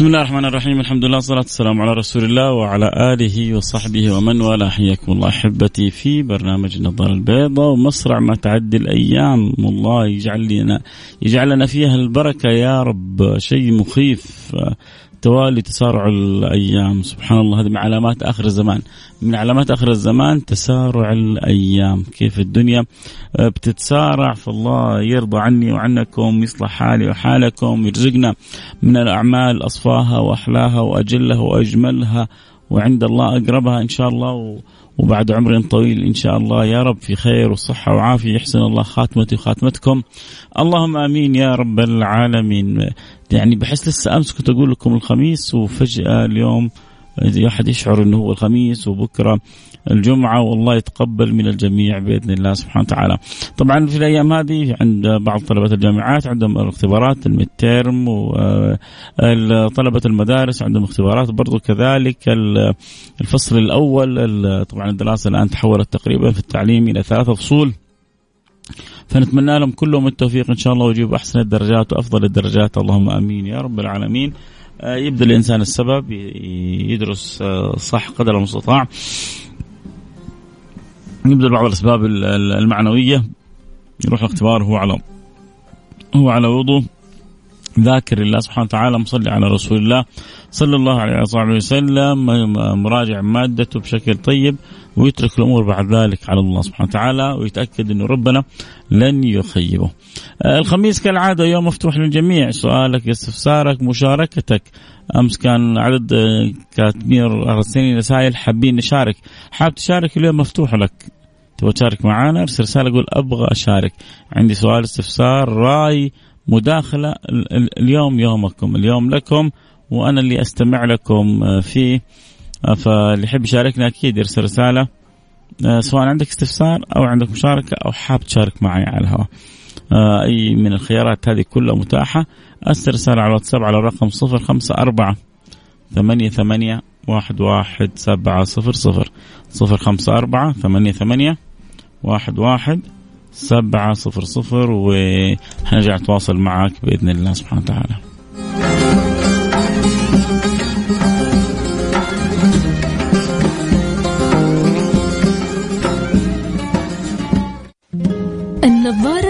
بسم الله الرحمن الرحيم الحمد لله والصلاة والسلام على رسول الله وعلى آله وصحبه ومن والاه حياكم الله أحبتي في برنامج النظارة البيضاء ومسرع ما تعدي الأيام والله يجعل لنا يجعل لنا فيها البركة يا رب شيء مخيف توالي تسارع الأيام. سبحان الله هذه من علامات آخر الزمان. من علامات آخر الزمان تسارع الأيام. كيف الدنيا؟ بتتسارع فالله يرضى عني وعنكم يصلح حالي وحالكم يرزقنا من الأعمال أصفاها وأحلاها وأجلها وأجملها وعند الله أقربها إن شاء الله. وبعد عمر طويل إن شاء الله يا رب في خير وصحة وعافية. يحسن الله خاتمتي وخاتمتكم. اللهم آمين يا رب العالمين. يعني بحس لسه أمس كنت أقول لكم الخميس وفجأة اليوم أحد يشعر إنه هو الخميس وبكرة الجمعة والله يتقبل من الجميع بإذن الله سبحانه وتعالى. طبعا في الأيام هذه عند بعض طلبة الجامعات عندهم الاختبارات المترم وطلبة المدارس عندهم اختبارات. برضو كذلك الفصل الأول طبعا الدراسة الآن تحولت تقريبا في التعليم إلى ثلاثة فصول. فنتمنى لهم كلهم التوفيق إن شاء الله ويجيبوا أحسن الدرجات وأفضل الدرجات. اللهم آمين يا رب العالمين. يبدأ الإنسان السبب يدرس صح قدر المستطاع. يبذل بعض الأسباب المعنوية. يروح الاختبار هو على هو على وضوء. ذاكر الله سبحانه وتعالى مصلي على رسول الله صلى الله عليه وسلم مراجع مادته بشكل طيب. ويترك الأمور بعد ذلك على الله سبحانه وتعالى ويتأكد أنه ربنا لن يخيبه. الخميس كالعادة يوم مفتوح للجميع. سؤالك استفسارك مشاركتك. أمس كان عدد كاتبين راسلين رسائل حابين نشارك. حاب تشارك اليوم مفتوح لك. تبغى تشارك معنا ارسل رسالة قول أبغى أشارك. عندي سؤال استفسار رأي مداخلة اليوم يومكم اليوم لكم وأنا اللي أستمع لكم فيه فاللي يحب يشاركنا أكيد يرسل رسالة سواء عندك استفسار أو عندك مشاركة أو حاب تشارك معي على الهواء. أي من الخيارات هذه كلها متاحة. أرسل رسالة على الواتساب على الرقم 054 ثمانية ثمانية واحد واحد سبعة صفر صفر صفر خمسة أربعة ثمانية ثمانية واحد واحد سبعة صفر صفر وحنرجع نتواصل معك بإذن الله سبحانه وتعالى.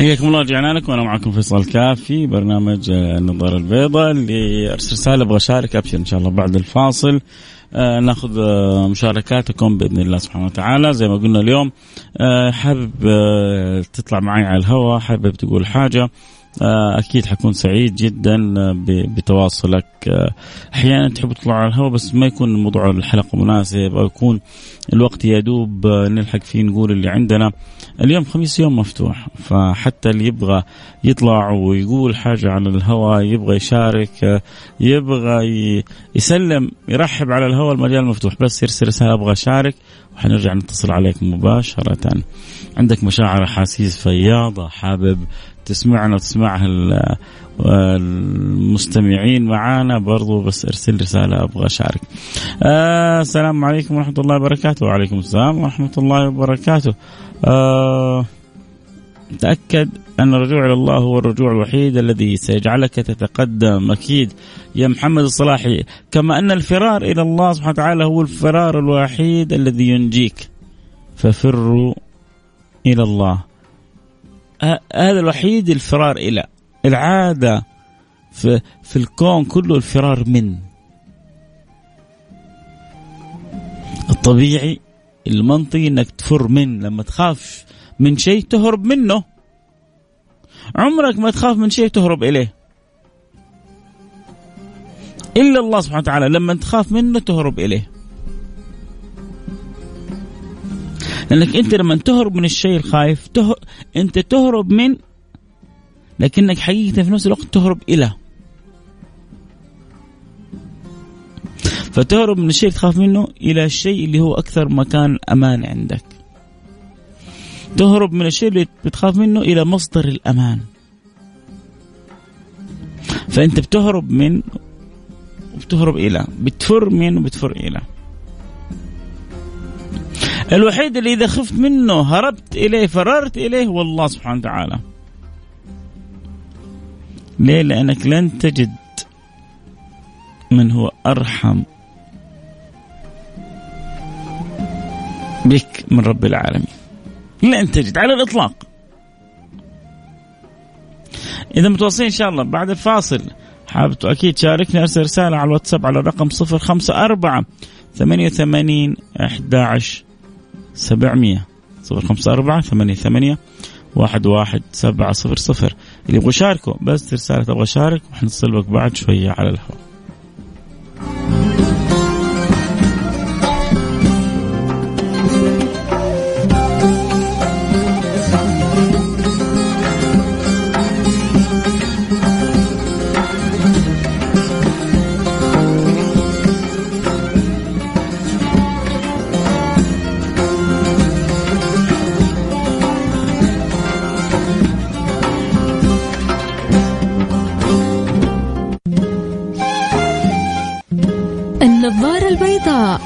حياكم الله رجعنا لكم. وأنا معكم فيصل كاف في برنامج النظارة البيضاء اللي أرسل رساله أبغى أشارك أبشر إن شاء الله بعد الفاصل. آه نأخذ آه مشاركاتكم بإذن الله سبحانه وتعالى. زي ما قلنا اليوم آه حابب آه تطلع معي على الهواء حابب تقول حاجة. آه، أكيد حكون سعيد جدا بتواصلك. آه، أحيانا تحب تطلع على الهواء بس ما يكون موضوع الحلقة مناسب أو يكون الوقت يدوب نلحق فيه نقول اللي عندنا. اليوم خميس يوم مفتوح فحتى اللي يبغى يطلع ويقول حاجة على الهواء يبغى يشارك يبغى يسلم يرحب على الهواء المجال مفتوح. بس يرسل رسالة أبغى أشارك وحنرجع نتصل عليك مباشرة. عندك مشاعر أحاسيس فياضة حابب تسمعنا وتسمعها المستمعين معانا برضو بس ارسل رسالة أبغى أشارك. آه السلام عليكم ورحمة الله وبركاته. وعليكم السلام ورحمة الله وبركاته. آه تأكد أن الرجوع إلى الله هو الرجوع الوحيد الذي سيجعلك تتقدم. أكيد يا محمد الصلاحي كما أن الفرار إلى الله سبحانه وتعالى هو الفرار الوحيد الذي ينجيك. ففروا إلى الله. هذا الوحيد الفرار إلى. العادة في, في الكون كله الفرار من. الطبيعي المنطقي إنك تفر من. لما تخاف من شيء تهرب منه. عمرك ما تخاف من شيء تهرب إليه. إلا الله سبحانه وتعالى لما تخاف منه تهرب إليه. لأنك أنت لما تهرب من الشيء الخايف ته... أنت تهرب من لكنك حقيقة في نفس الوقت تهرب إلى. فتهرب من الشيء اللي تخاف منه إلى الشيء اللي هو أكثر مكان أمان عندك. تهرب من الشيء اللي بتخاف منه إلى مصدر الأمان. فأنت بتهرب من وبتهرب إلى بتفر من وبتفر إلى. الوحيد اللي إذا خفت منه هربت إليه فررت إليه هو الله سبحانه وتعالى. ليه؟ لأنك لن تجد من هو أرحم بك من رب العالمين. لن تجد على الإطلاق. إذا متواصلين إن شاء الله بعد الفاصل. حابب أكيد شاركني أرسل رسالة على الواتساب على الرقم 054 88 11 700 صفر خمسة أربعة ثمانية ثمانية واحد واحد سبعة صفر صفر. اللي يبغى يشاركوا بس رسالة أبغى أشارك وحنتصل بك بعد شوية على الهواء.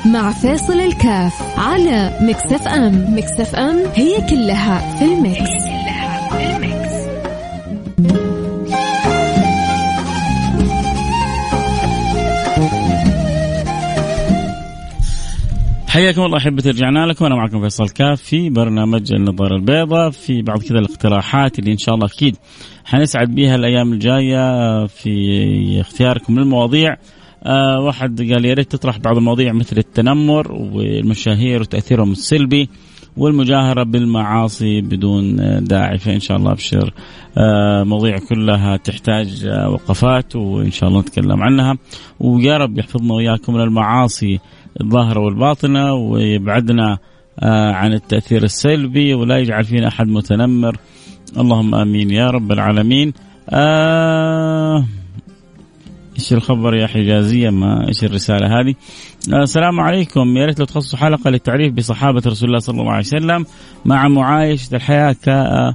مع فيصل الكاف على Mix FM Mix FM هي كلها في ال mix, هي كلها في ال mix. حياكم الله أحبتي رجعنا لكم. أنا معكم فيصل كاف في برنامج النظارة البيضاء. في بعض كذا الاقتراحات اللي إن شاء الله أكيد حنسعد بها الأيام الجاية في اختياركم للمواضيع. آه واحد قال يا ريت تطرح بعض المواضيع مثل التنمر والمشاهير وتأثيرهم السلبي والمجاهرة بالمعاصي بدون داعي. فإن شاء الله أبشر آه مواضيع كلها تحتاج آه وقفات وإن شاء الله نتكلم عنها. ويا رب يحفظنا وإياكم من المعاصي الظاهرة والباطنة ويبعدنا آه عن التأثير السلبي ولا يجعل فينا أحد متنمر. اللهم آمين يا رب العالمين. آه. إيش الخبر يا حجازية؟ ما إيش الرسالة هذه؟ آه، السلام عليكم. يا ريت لو تخصصوا حلقة للتعريف بصحابة رسول الله صلى الله عليه وسلم مع معايشه الحياة. كا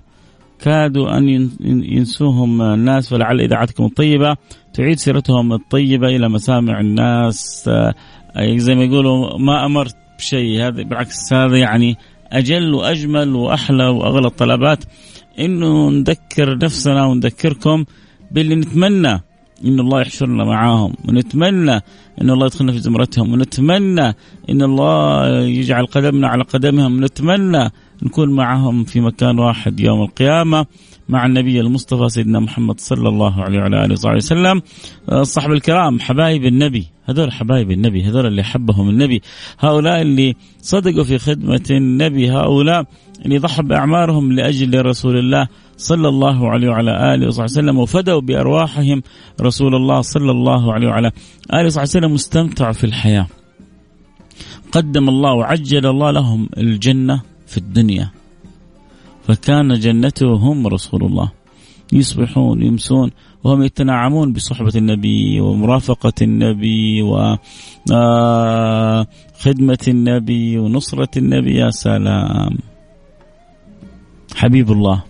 كادوا أن ينسوهم الناس ولعل إذاعتكم الطيبة تعيد سيرتهم الطيبة إلى مسامع الناس. آه، زي ما يقولوا ما أمرت بشيء. هذا بالعكس هذا يعني أجل وأجمل وأحلى وأغلى الطلبات. إنه نذكر نفسنا ونذكركم باللي نتمنى. إن الله يحشرنا معاهم ونتمنى إن الله يدخلنا في زمرتهم ونتمنى إن الله يجعل قدمنا على قدمهم ونتمنى نكون معهم في مكان واحد يوم القيامة مع النبي المصطفى سيدنا محمد صلى الله عليه وعلى آله وصحبه وسلم. الصحابة الكرام حبايب النبي هذول حبايب النبي هذول اللي حبهم النبي. هؤلاء اللي صدقوا في خدمة النبي هؤلاء اللي ضحوا بأعمارهم لأجل رسول الله صلى الله عليه وعلى آله وصحبه وسلم وفدوا بأرواحهم رسول الله صلى الله عليه وعلى آله وصحبه وسلم واستمتعوا في الحياة. قدم الله وعجل الله لهم الجنة. في الدنيا. فكان جنتهم رسول الله. يصبحون يمسون وهم يتنعمون بصحبة النبي ومرافقة النبي وخدمة آه، النبي ونصرة النبي. يا سلام. حبيب الله.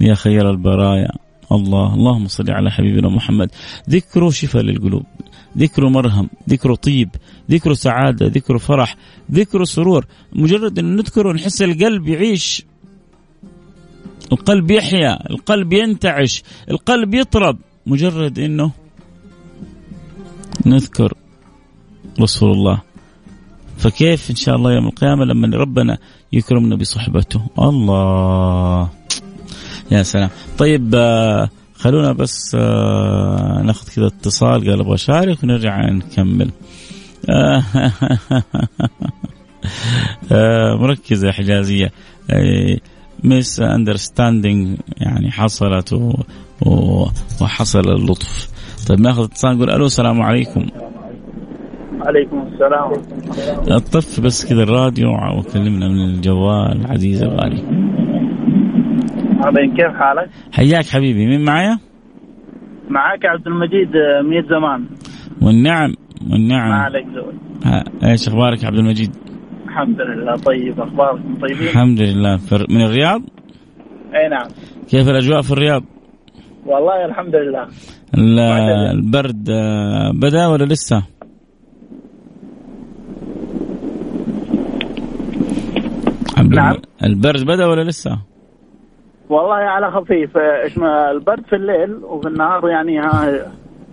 يا خير البرايا. الله اللهم صل على حبيبنا محمد. ذكره شفاء للقلوب. ذكره مرهم ذكره طيب ذكره سعادة ذكره فرح ذكره سرور. مجرد أن نذكره نحس القلب يعيش القلب يحيا القلب ينتعش القلب يطرب. مجرد إنه نذكر رسول الله. فكيف إن شاء الله يوم القيامة لما ربنا يكرمنا بصحبته؟ الله. يا سلام. طيب آه، خلونا بس آه، ناخذ كذا اتصال قال أبغى أشارك ونرجع نكمل. آه، مركزه حجازية. misunderstanding يعني حصلت و... و... وحصل اللطف. طيب ناخذ اتصال نقول ألو السلام عليكم. عليكم السلام اطف بس كذا الراديو وكلمنا من الجوال. عزيز الغالي عظيم كيف حالك؟ حياك حبيبي مين معايا؟ معاك عبد المجيد ميت زمان. والنعم والنعم. ما عليك زول. إيش أخبارك عبد المجيد؟ الحمد لله طيب أخباركم طيبين؟ الحمد لله. من الرياض؟ أي نعم. كيف الأجواء في الرياض؟ والله الحمد لله. البرد آه، بدأ ولا لسه؟ نعم. البرد بدأ ولا لسه؟ والله على خفيف. إيش البرد في الليل وفي النهار يعني ها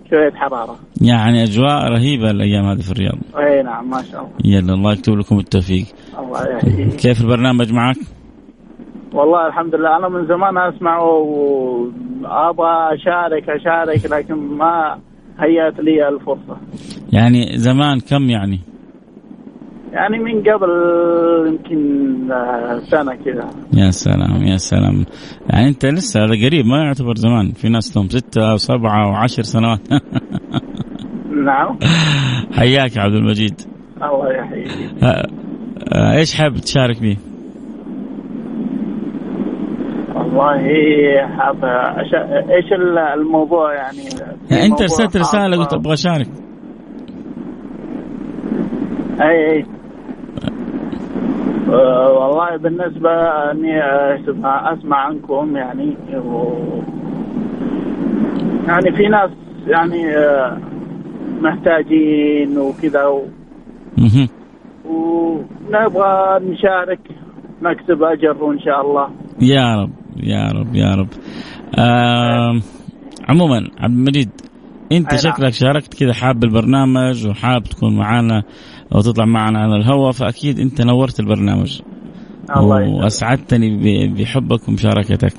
شوية حرارة. يعني أجواء رهيبة الأيام هذه في الرياض. إي نعم ما شاء الله. يلا الله يكتب لكم التوفيق. الله يحييك كيف البرنامج معك؟ والله الحمد لله. أنا من زمان أسمع وأبغى أشارك أشارك لكن ما هيأت لي الفرصة. يعني زمان كم يعني؟ يعني من قبل يمكن سنة كذا. يا سلام يا سلام. يعني انت لسه هذا قريب ما يعتبر زمان. في ناس لهم ستة أو سبعة أو عشر سنوات. نعم. حياك يا عبد المجيد. الله يحييك. إيش حابب تشارك به؟ والله حاب. إيش الموضوع يعني, يعني أنت ارسلت رسالة قلت أبغى أشارك. أي أي. أه والله بالنسبة أني اسمع عنكم يعني و يعني في ناس يعني أه محتاجين وكذا و... ونبغى نشارك نكسب أجر إن شاء الله. يا رب يا رب يا رب. آه عموما عبد المجيد أنت نعم. شكلك شاركت كذا حاب البرنامج وحاب تكون معنا أو تطلع معنا على الهواء فأكيد أنت نورت البرنامج. الله وأسعدتني بحبك ومشاركتك.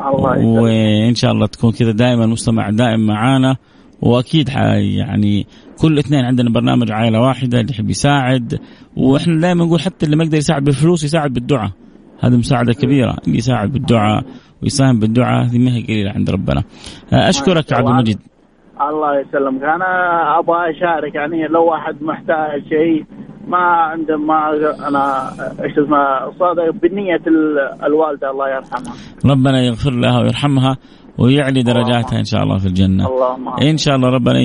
الله وإن شاء الله تكون كذا دائما مستمع دائم معانا. وأكيد يعني كل اثنين عندنا برنامج عائلة واحدة اللي يحب يساعد. وإحنا دائما نقول حتى اللي ما يقدر يساعد بالفلوس يساعد بالدعاء. هذه مساعدة كبيرة اللي يساعد بالدعاء ويساهم بالدعاء. هذه ما هي قليلة عند ربنا. أشكرك عبد المجيد. الله يسلمك. أنا أبغى أشارك يعني لو واحد محتاج شيء ما عنده ما أنا إيش اسمه صادق بنية الوالدة الله يرحمها. ربنا يغفر لها ويرحمها ويعلي درجاتها إن شاء الله في الجنة. اللهم إن شاء الله ربنا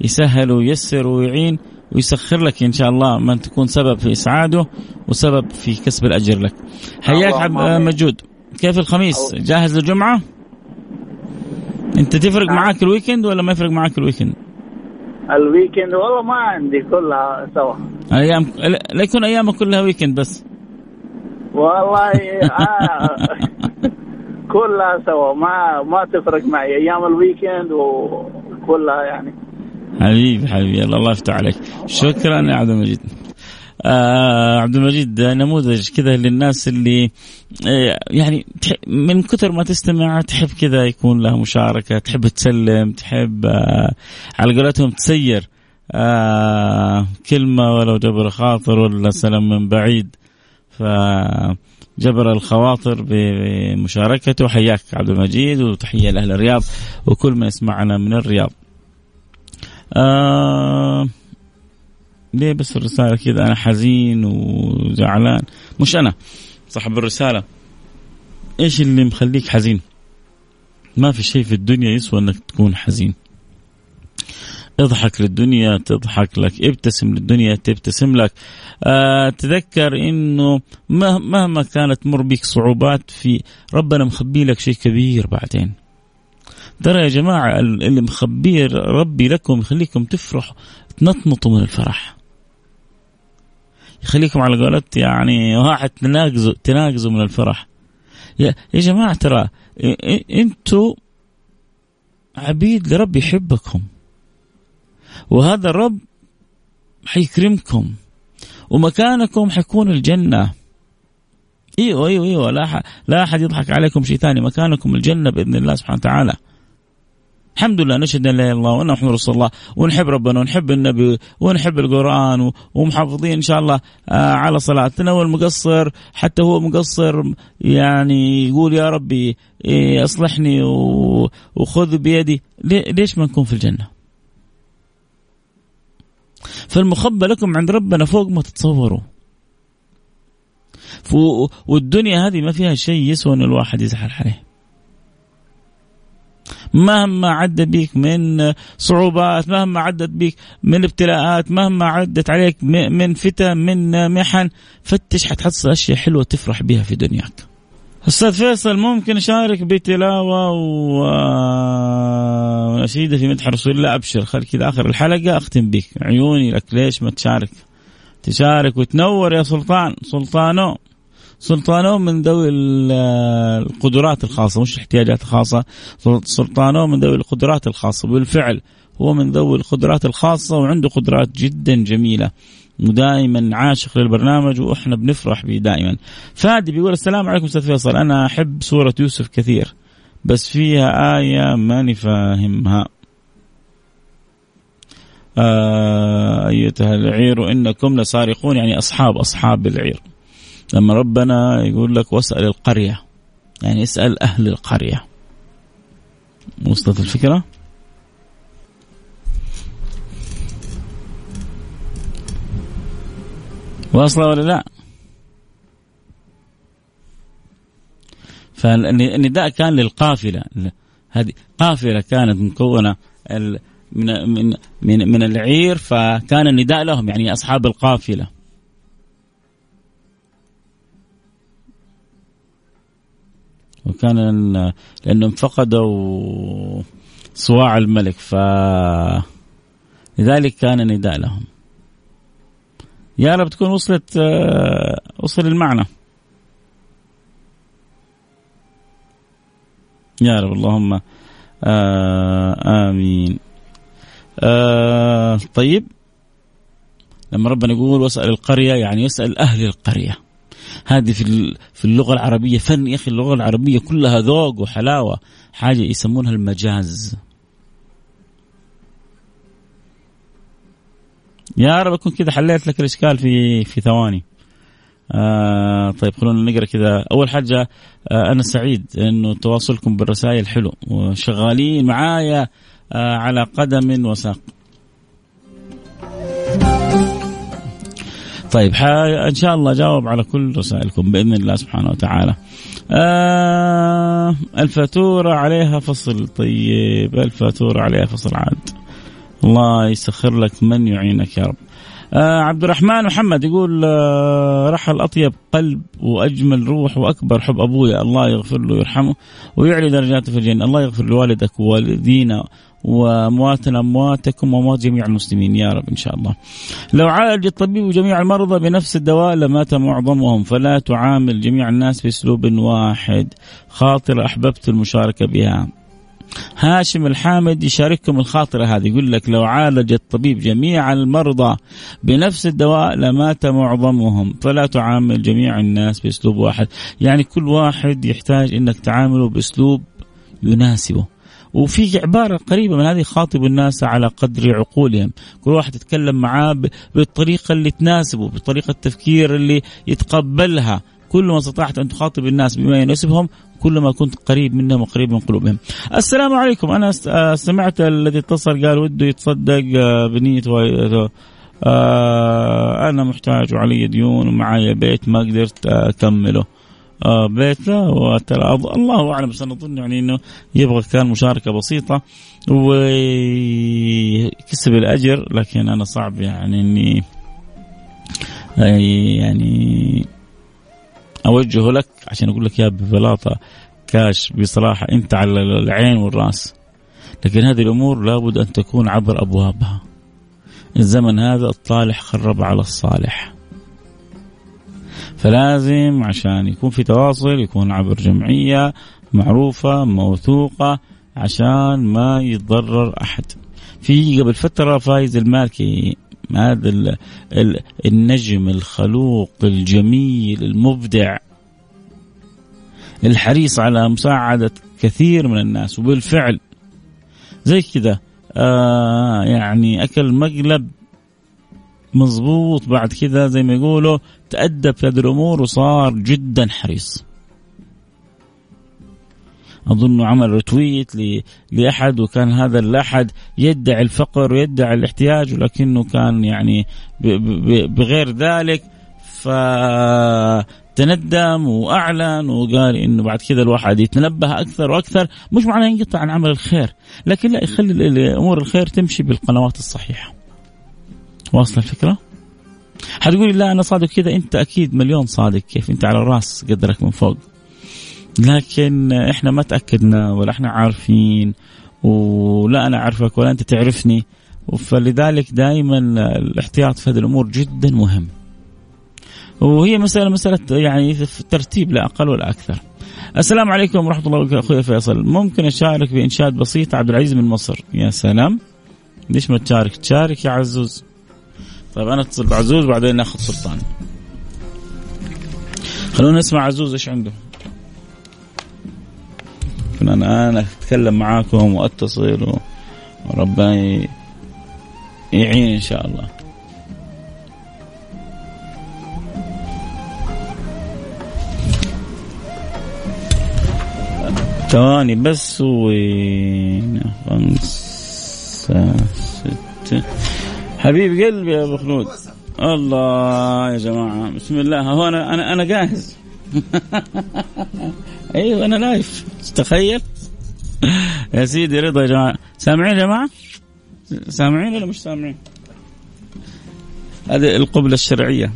يسهل وييسر ويعين ويسخر لك إن شاء الله من تكون سبب في إسعاده وسبب في كسب الأجر لك. حياك عبد المجيد. كيف الخميس؟ جاهز للجمعة؟ انت تفرق نعم. معاك ال weekend ولا ما يفرق معاك ال weekend؟ ال weekend والله ما عندي كلها سوا. أيام لا يكون أيامك كلها weekend بس. والله آه. كلها سوا. ما ما تفرق معي. أيام ال weekend وكلها يعني. حبيبي حبيبي. الله يفتح عليك. شكرا يا عبد المجيد. آه عبد المجيد نموذج كذا للناس اللي آه يعني من كثر ما تستمع تحب كذا يكون لها مشاركة تحب تسلم تحب آه على قولتهم تسير آه كلمة ولو جبر خاطر ولا سلام من بعيد ف جبر الخواطر بمشاركته حياك عبد المجيد وتحية لأهل الرياض وكل من يسمعنا من الرياض. آه ليه بس الرسالة كذا؟ أنا حزين وزعلان. مش أنا صاحب الرسالة. إيش اللي مخليك حزين؟ ما في شيء في الدنيا يسوى إنك تكون حزين. اضحك للدنيا تضحك لك. ابتسم للدنيا تبتسم لك. آه تذكر إنه مهما كانت تمر بك صعوبات في ربنا مخبي لك شيء كبير بعدين. ترى يا جماعة اللي مخبيه ربي لكم يخليكم تفرحوا تنطنطوا من الفرح. يخليكم على قولت يعني واحد تناقزوا تناقزوا من الفرح. يا, يا جماعة ترى أنتوا عبيد لرب يحبكم. وهذا الرب حيكرمكم. ومكانكم حيكون الجنة. إيوه إيوه إيوه لا لا أحد يضحك عليكم شيء ثاني. مكانكم الجنة بإذن الله سبحانه وتعالى. الحمد لله نشهد أن لا إله إلا الله وان محمد رسول الله. ونحب ربنا ونحب النبي ونحب القرآن ومحافظين إن شاء الله آه، على صلاتنا. والمقصر حتى هو مقصر يعني يقول يا ربي إيه، أصلحني وخذ بيدي. ليش ما نكون في الجنة؟ فالمخبى لكم عند ربنا فوق ما تتصوروا. والدنيا هذه ما فيها شيء يسوى إن الواحد يزحل عليه. مهما عدى بيك من صعوبات مهما عدت بيك من ابتلاءات مهما عدت عليك من فتن من محن فتش حتحصل أشياء حلوة تفرح بها في دنياك. أستاذ فيصل ممكن أشارك بتلاوة ونشيده في مدح رسول الله أبشر. خل كذا آخر الحلقة أختم بك عيوني لك ليش ما تشارك؟ تشارك وتنور يا سلطان. سلطانو. سلطانو من ذوي القدرات الخاصة مش الاحتياجات الخاصة. سلطانو من ذوي القدرات الخاصة. بالفعل هو من ذوي القدرات الخاصة وعنده قدرات جدا جميلة. ودائما عاشق للبرنامج وإحنا بنفرح به دائما. فادي بيقول السلام عليكم أستاذ فيصل. أنا أحب سورة يوسف كثير بس فيها آية ماني فاهمها. آه أيتها العير إنكم لسارقون يعني أصحاب أصحاب العير. لما ربنا يقول لك واسأل القرية يعني اسأل أهل القرية وصلت الفكرة؟ واصلة ولا لا؟ فالنداء كان للقافلة هذه قافلة كانت مكونة من من من العير فكان النداء لهم يعني أصحاب القافلة وكان لأنهم فقدوا صواع الملك ف لذلك كان نداء لهم. يا رب تكون وصلت آه، وصل المعنى. يا رب اللهم آه آمين. آه طيب لما ربنا يقول واسأل القرية يعني يسأل أهل القرية. هذه في في اللغة العربية فن يا أخي اللغة العربية كلها ذوق وحلاوة حاجة يسمونها المجاز يا رب أكون كذا حليت لك الإشكال في في ثواني. آه طيب خلونا نقرأ كذا أول حاجة آه أنا سعيد إنه تواصلكم بالرسائل حلو وشغالين معايا آه على قدم وساق. طيب إن شاء الله جاوب على كل رسائلكم بإذن الله سبحانه وتعالى. آه الفاتورة عليها فصل طيب الفاتورة عليها فصل عاد. الله يسخر لك من يعينك يا رب آه عبد الرحمن محمد يقول آه رحل اطيب قلب وأجمل روح وأكبر حب ابويا الله يغفر له ويرحمه ويعلي درجاته في الجنة، الله يغفر لوالدك ووالدينا وامواتنا أمواتكم واموات جميع المسلمين. يا رب إن شاء الله. لو عالج الطبيب جميع المرضى بنفس الدواء لمات معظمهم فلا تعامل جميع الناس بأسلوب واحد. خاطر أحببت المشاركة بها. هاشم الحامد يشارككم الخاطرة هذه. يقول لك لو عالج الطبيب جميع المرضى بنفس الدواء لمات معظمهم فلا تعامل جميع الناس بأسلوب واحد. يعني كل واحد يحتاج أنك تعامله بأسلوب يناسبه. وفي عبارة قريبة من هذه خاطب الناس على قدر عقولهم. كل واحد يتكلم معاه بالطريقة اللي تناسبه بطريقة التفكير اللي يتقبلها. كل ما استطعت أن تخاطب الناس بما يناسبهم كلما كنت قريب منهم وقريب من قلوبهم. السلام عليكم. أنا سمعت الذي اتصل قال وده يتصدق بنية آه أنا محتاج وعلي ديون ومعايا بيت ما قدرت أكمله. آه بيت لا وترى الله أعلم بس أنا اظن يعني إنه يبغى كان مشاركة بسيطة وكسب الأجر لكن أنا صعب يعني إني يعني أوجهه لك عشان أقول لك يا ببلاطه كاش بصراحة أنت على العين والرأس. لكن هذه الأمور لابد أن تكون عبر أبوابها. الزمن هذا الطالح خرب على الصالح. فلازم عشان يكون في تواصل يكون عبر جمعية معروفة موثوقة عشان ما يتضرر أحد. في قبل فترة فايز المالكي هذا النجم الخلوق الجميل المبدع الحريص على مساعدة كثير من الناس وبالفعل زي كذا آه يعني أكل مقلب مظبوط بعد كذا زي ما يقولوا تأدب في هذه الأمور وصار جدا حريص. أظنه عمل رتويت لأحد وكان هذا الأحد يدعي الفقر ويدعي الاحتياج ولكنه كان يعني بغير ذلك. فتندم وأعلن وقال إنه بعد كذا الواحد يتنبه أكثر وأكثر. مش معناه ينقطع عن عمل الخير لكن لا يخلي امور الخير تمشي بالقنوات الصحيحة. واصل الفكرة؟ حتقولي لا أنا صادق كذا. أنت أكيد مليون صادق كيف أنت على الراس قدرك من فوق. لكن إحنا ما تأكدنا ولا إحنا عارفين ولا أنا أعرفك ولا أنت تعرفني. فلذلك دائما الاحتياط في هذه الأمور جدا مهم. وهي مسألة مسألة يعني في الترتيب لا أقل ولا أكثر. السلام عليكم ورحمة الله وبركاته. أخوي فيصل ممكن أشارك بإنشاد بسيط عبد العزيز من مصر. يا سلام. ليش ما تشارك؟ تشارك يا عزوز. طيب أنا أتصل بعزوز وبعدين ناخذ سلطان. خلونا نسمع عزوز إيش عنده؟ أنا أنا أتكلم معاكم وأتصل وربنا يعين إن شاء الله. ثواني بس وين؟ خمسة ستة. حبيب قلبي يا أبو خلود. الله يا جماعة. بسم الله. هو أنا أنا أنا جاهز. أيوه أنا لايف تخيل. يا سيدي رضا يا جماعة. سامعين يا جماعة؟ سامعين ولا مش سامعين؟ هذه القبلة الشرعية.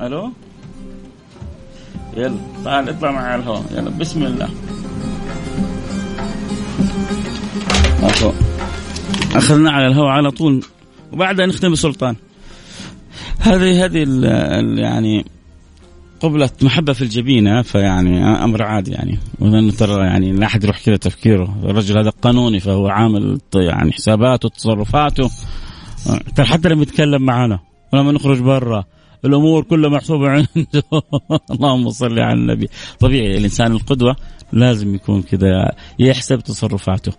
ألو؟ يلا تعال اطلع معي على الهواء. يلا بسم الله. أخذنا على الهواء على طول. وبعدها نختم بسلطان. هذه هذه يعني قبلة محبة في الجبينة فيعني أمر عادي يعني. وأنه ترى يعني لا أحد يروح كذا تفكيره. الرجل هذا قانوني فهو عامل يعني حساباته تصرفاته. ترى حتى لما يتكلم معنا. ولما نخرج برا. الأمور كلها محسوبة عنده. اللهم صل على النبي. طبيعي الإنسان القدوة لازم يكون كذا يحسب تصرفاته.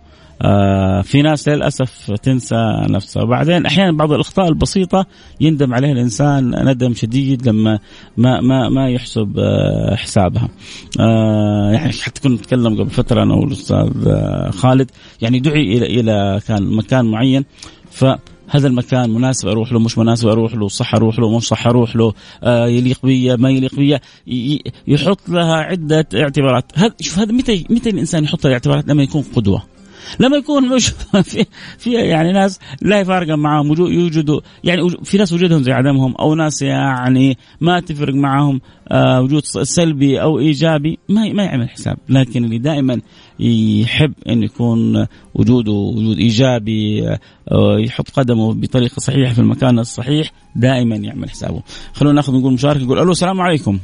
في ناس للأسف تنسى نفسها. وبعدين أحيانا بعض الأخطاء البسيطة يندم عليها الإنسان ندم شديد لما ما ما ما يحسب آه حسابها. آه يعني حتى كنت نتكلم قبل فترة أنا والأستاذ آه خالد. يعني دعي إلى إلى كان مكان معين. ف هذا المكان مناسب أروح له مش مناسب أروح له صح أروح له مش صح أروح له آه يليق بي ما يليق بي يحط لها عدة اعتبارات. هذا شوف هذا متى متى الإنسان يحط الاعتبارات لما يكون قدوة؟ لما يكون مش في, في يعني ناس لا يفارق معهم يوجدوا يعني في ناس وجودهم زي عدمهم أو ناس يعني ما تفرق معهم آه وجود سلبي أو إيجابي ما ما يعمل حساب. لكن اللي دائما يحب ان يكون وجوده وجود إيجابي آه يحط قدمه بطريقة صحيحة في المكان الصحيح دائما يعمل حسابه. خلونا ناخذ نقول مشاركة يقول ألو السلام عليكم.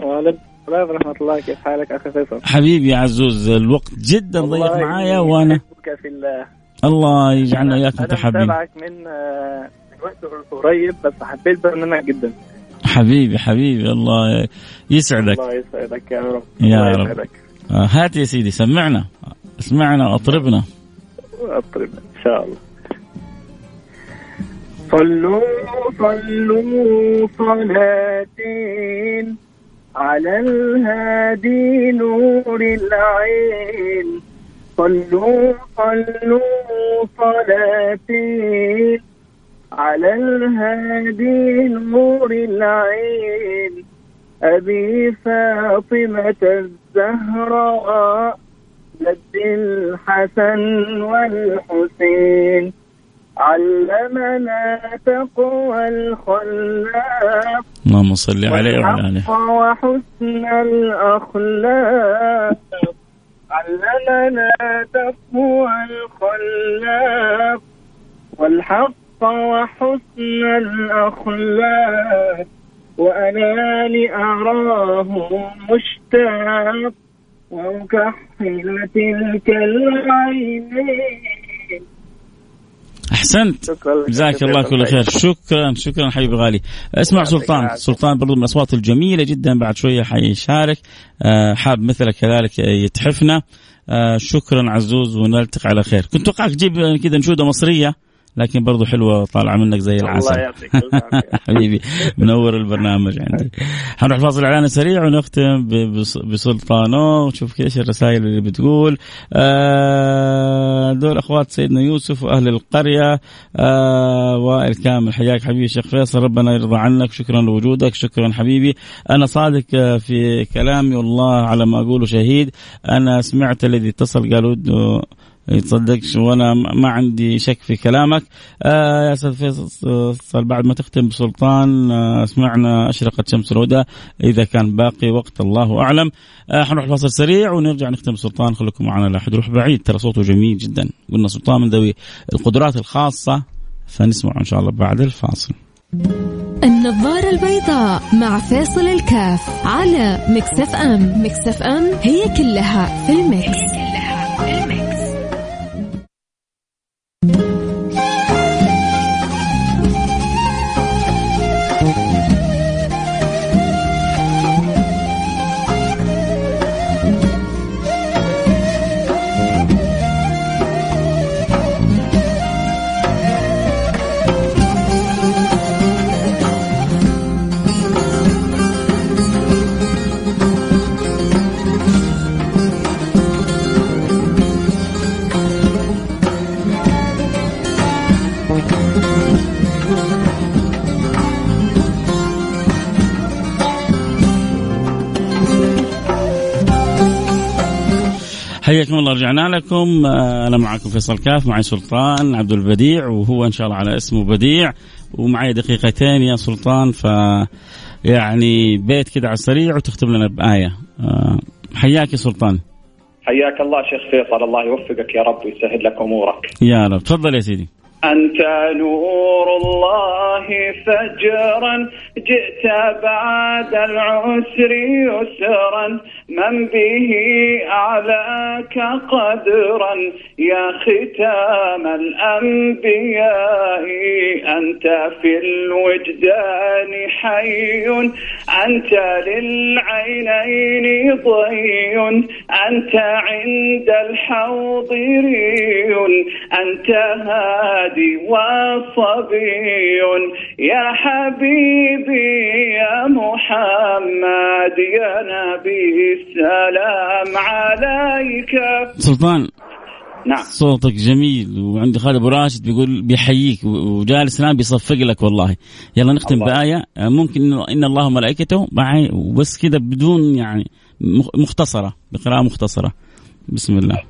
وعليكم السلام ورحمة الله. كيف حالك أخي فيصل؟ حبيبي يا عزوز الوقت جدا ضيق معايا وأنا في الله. الله يجعلنا إياك متحابين أنا متابعك من وقت قريب بس حبيت برنامجك جدا. حبيبي حبيبي الله يسعدك. الله يسعدك يا رب. يا رب. يسعدك. هات يا سيدي سمعنا. اسمعنا واطربنا. اطربنا إن شاء الله. صلوا صلوا صلاتين. على الهادي نور العين. صلوا صلوا صلاتين على الهادي نور العين. أبي فاطمة الزهراء جد الحسن والحسين. علمنا تقوى الخلاق. اللهم صل عليه وعلى آله. والحق وحسن الأخلاق. علمنا تقوى الخلاق. والحق وحسن الأخلاق. وأنا لأراه مشتاق. وأكحل تلك العينين. أحسنت. جزاك الله كل خير. شكرا شكرا حبيبي غالي اسمع سلطان. سلطان برضو من الأصوات الجميلة جدا بعد شوية حيشارك. آه، حاب مثلك كذلك يتحفنا. آه، شكرا عزوز ونلتقي على خير. كنت توقعك تجيب كذا نشودة مصرية. لكن برضو حلوة طالعة منك زي الله العسل يعطيك العافية. حبيبي منور البرنامج عندي حنروح فاصل إعلان سريع ونختم بسلطانة ونشوف إيش الرسائل اللي بتقول. آه، دول أخوات سيدنا يوسف وأهل القرية. آه، وائل كامل حياك حبيبي شيخ فيصل ربنا يرضى عنك. شكرا لوجودك شكرا حبيبي. أنا صادق آه، في كلامي والله على ما أقوله شهيد. أنا سمعت الذي اتصل قالوا يتصدقش وأنا ما عندي شك في كلامك. آه يا أستاذ فيصل بعد ما تختم بسلطان آه سمعنا اشرقت شمس الهدى إذا كان باقي وقت الله أعلم. آه حنروح فاصل سريع ونرجع نختم بسلطان خليكم معنا لا احد يروح بعيد. ترى صوته جميل جدا. قلنا سلطان من ذوي القدرات الخاصة فنسمع إن شاء الله بعد الفاصل. النظارة البيضاء مع فيصل الكاف على Mix FM Mix FM. هي كلها في ال mix, هي كلها في ال mix. حياكم الله رجعنا لكم. آه، أنا معكم فيصل كاف معي سلطان عبد البديع وهو إن شاء الله على اسمه بديع ومعي دقيقتين يا سلطان. ف يعني بيت كده على السريع وتختم لنا بآية. آه، حياك يا سلطان. حياك الله شيخ فيصل الله يوفقك يا رب ويسهل لك أمورك. يا رب. تفضل يا سيدي. انت نور الله فجرا جئت بعد العسر يسرا. من به أعلاك قدرا؟ يا ختام الأنبياء أنت في الوجدان حي أنت للعينين ضي أنت عند الحوض ري أنت هادي وصبي يا حبيبي يا محمد يا نبي السلام عليك. سلطان نعم. صوتك جميل وعندي خالد أبو راشد بيقول بيحييك وجالس الان بيصفق لك والله. يلا نختم الله. بآية. ممكن ان الله وملائكته معي وبس كذا بدون يعني مخ- مختصرة بقراءة مختصرة. بسم الله.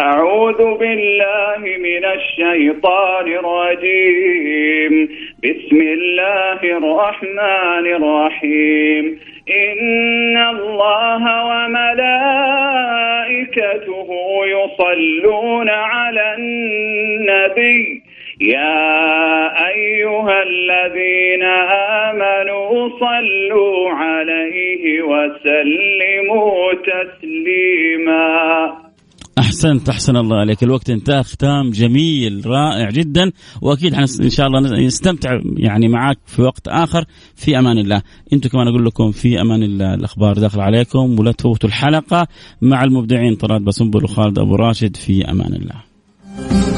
أعوذ بالله من الشيطان الرجيم. بسم الله الرحمن الرحيم. إن الله وملائكته يصلون على النبي. يا أيها الذين آمنوا صلوا عليه وسلموا تسليما. أحسنت أحسن الله عليك. الوقت انتهى. ختام جميل رائع جدا. وأكيد إن شاء الله نستمتع يعني معاك في وقت آخر. في أمان الله. أنتم كمان أقول لكم في أمان الله. الأخبار داخل عليكم ولا تفوتوا الحلقة. مع المبدعين طلال بسنبل وخالد أبو راشد في أمان الله.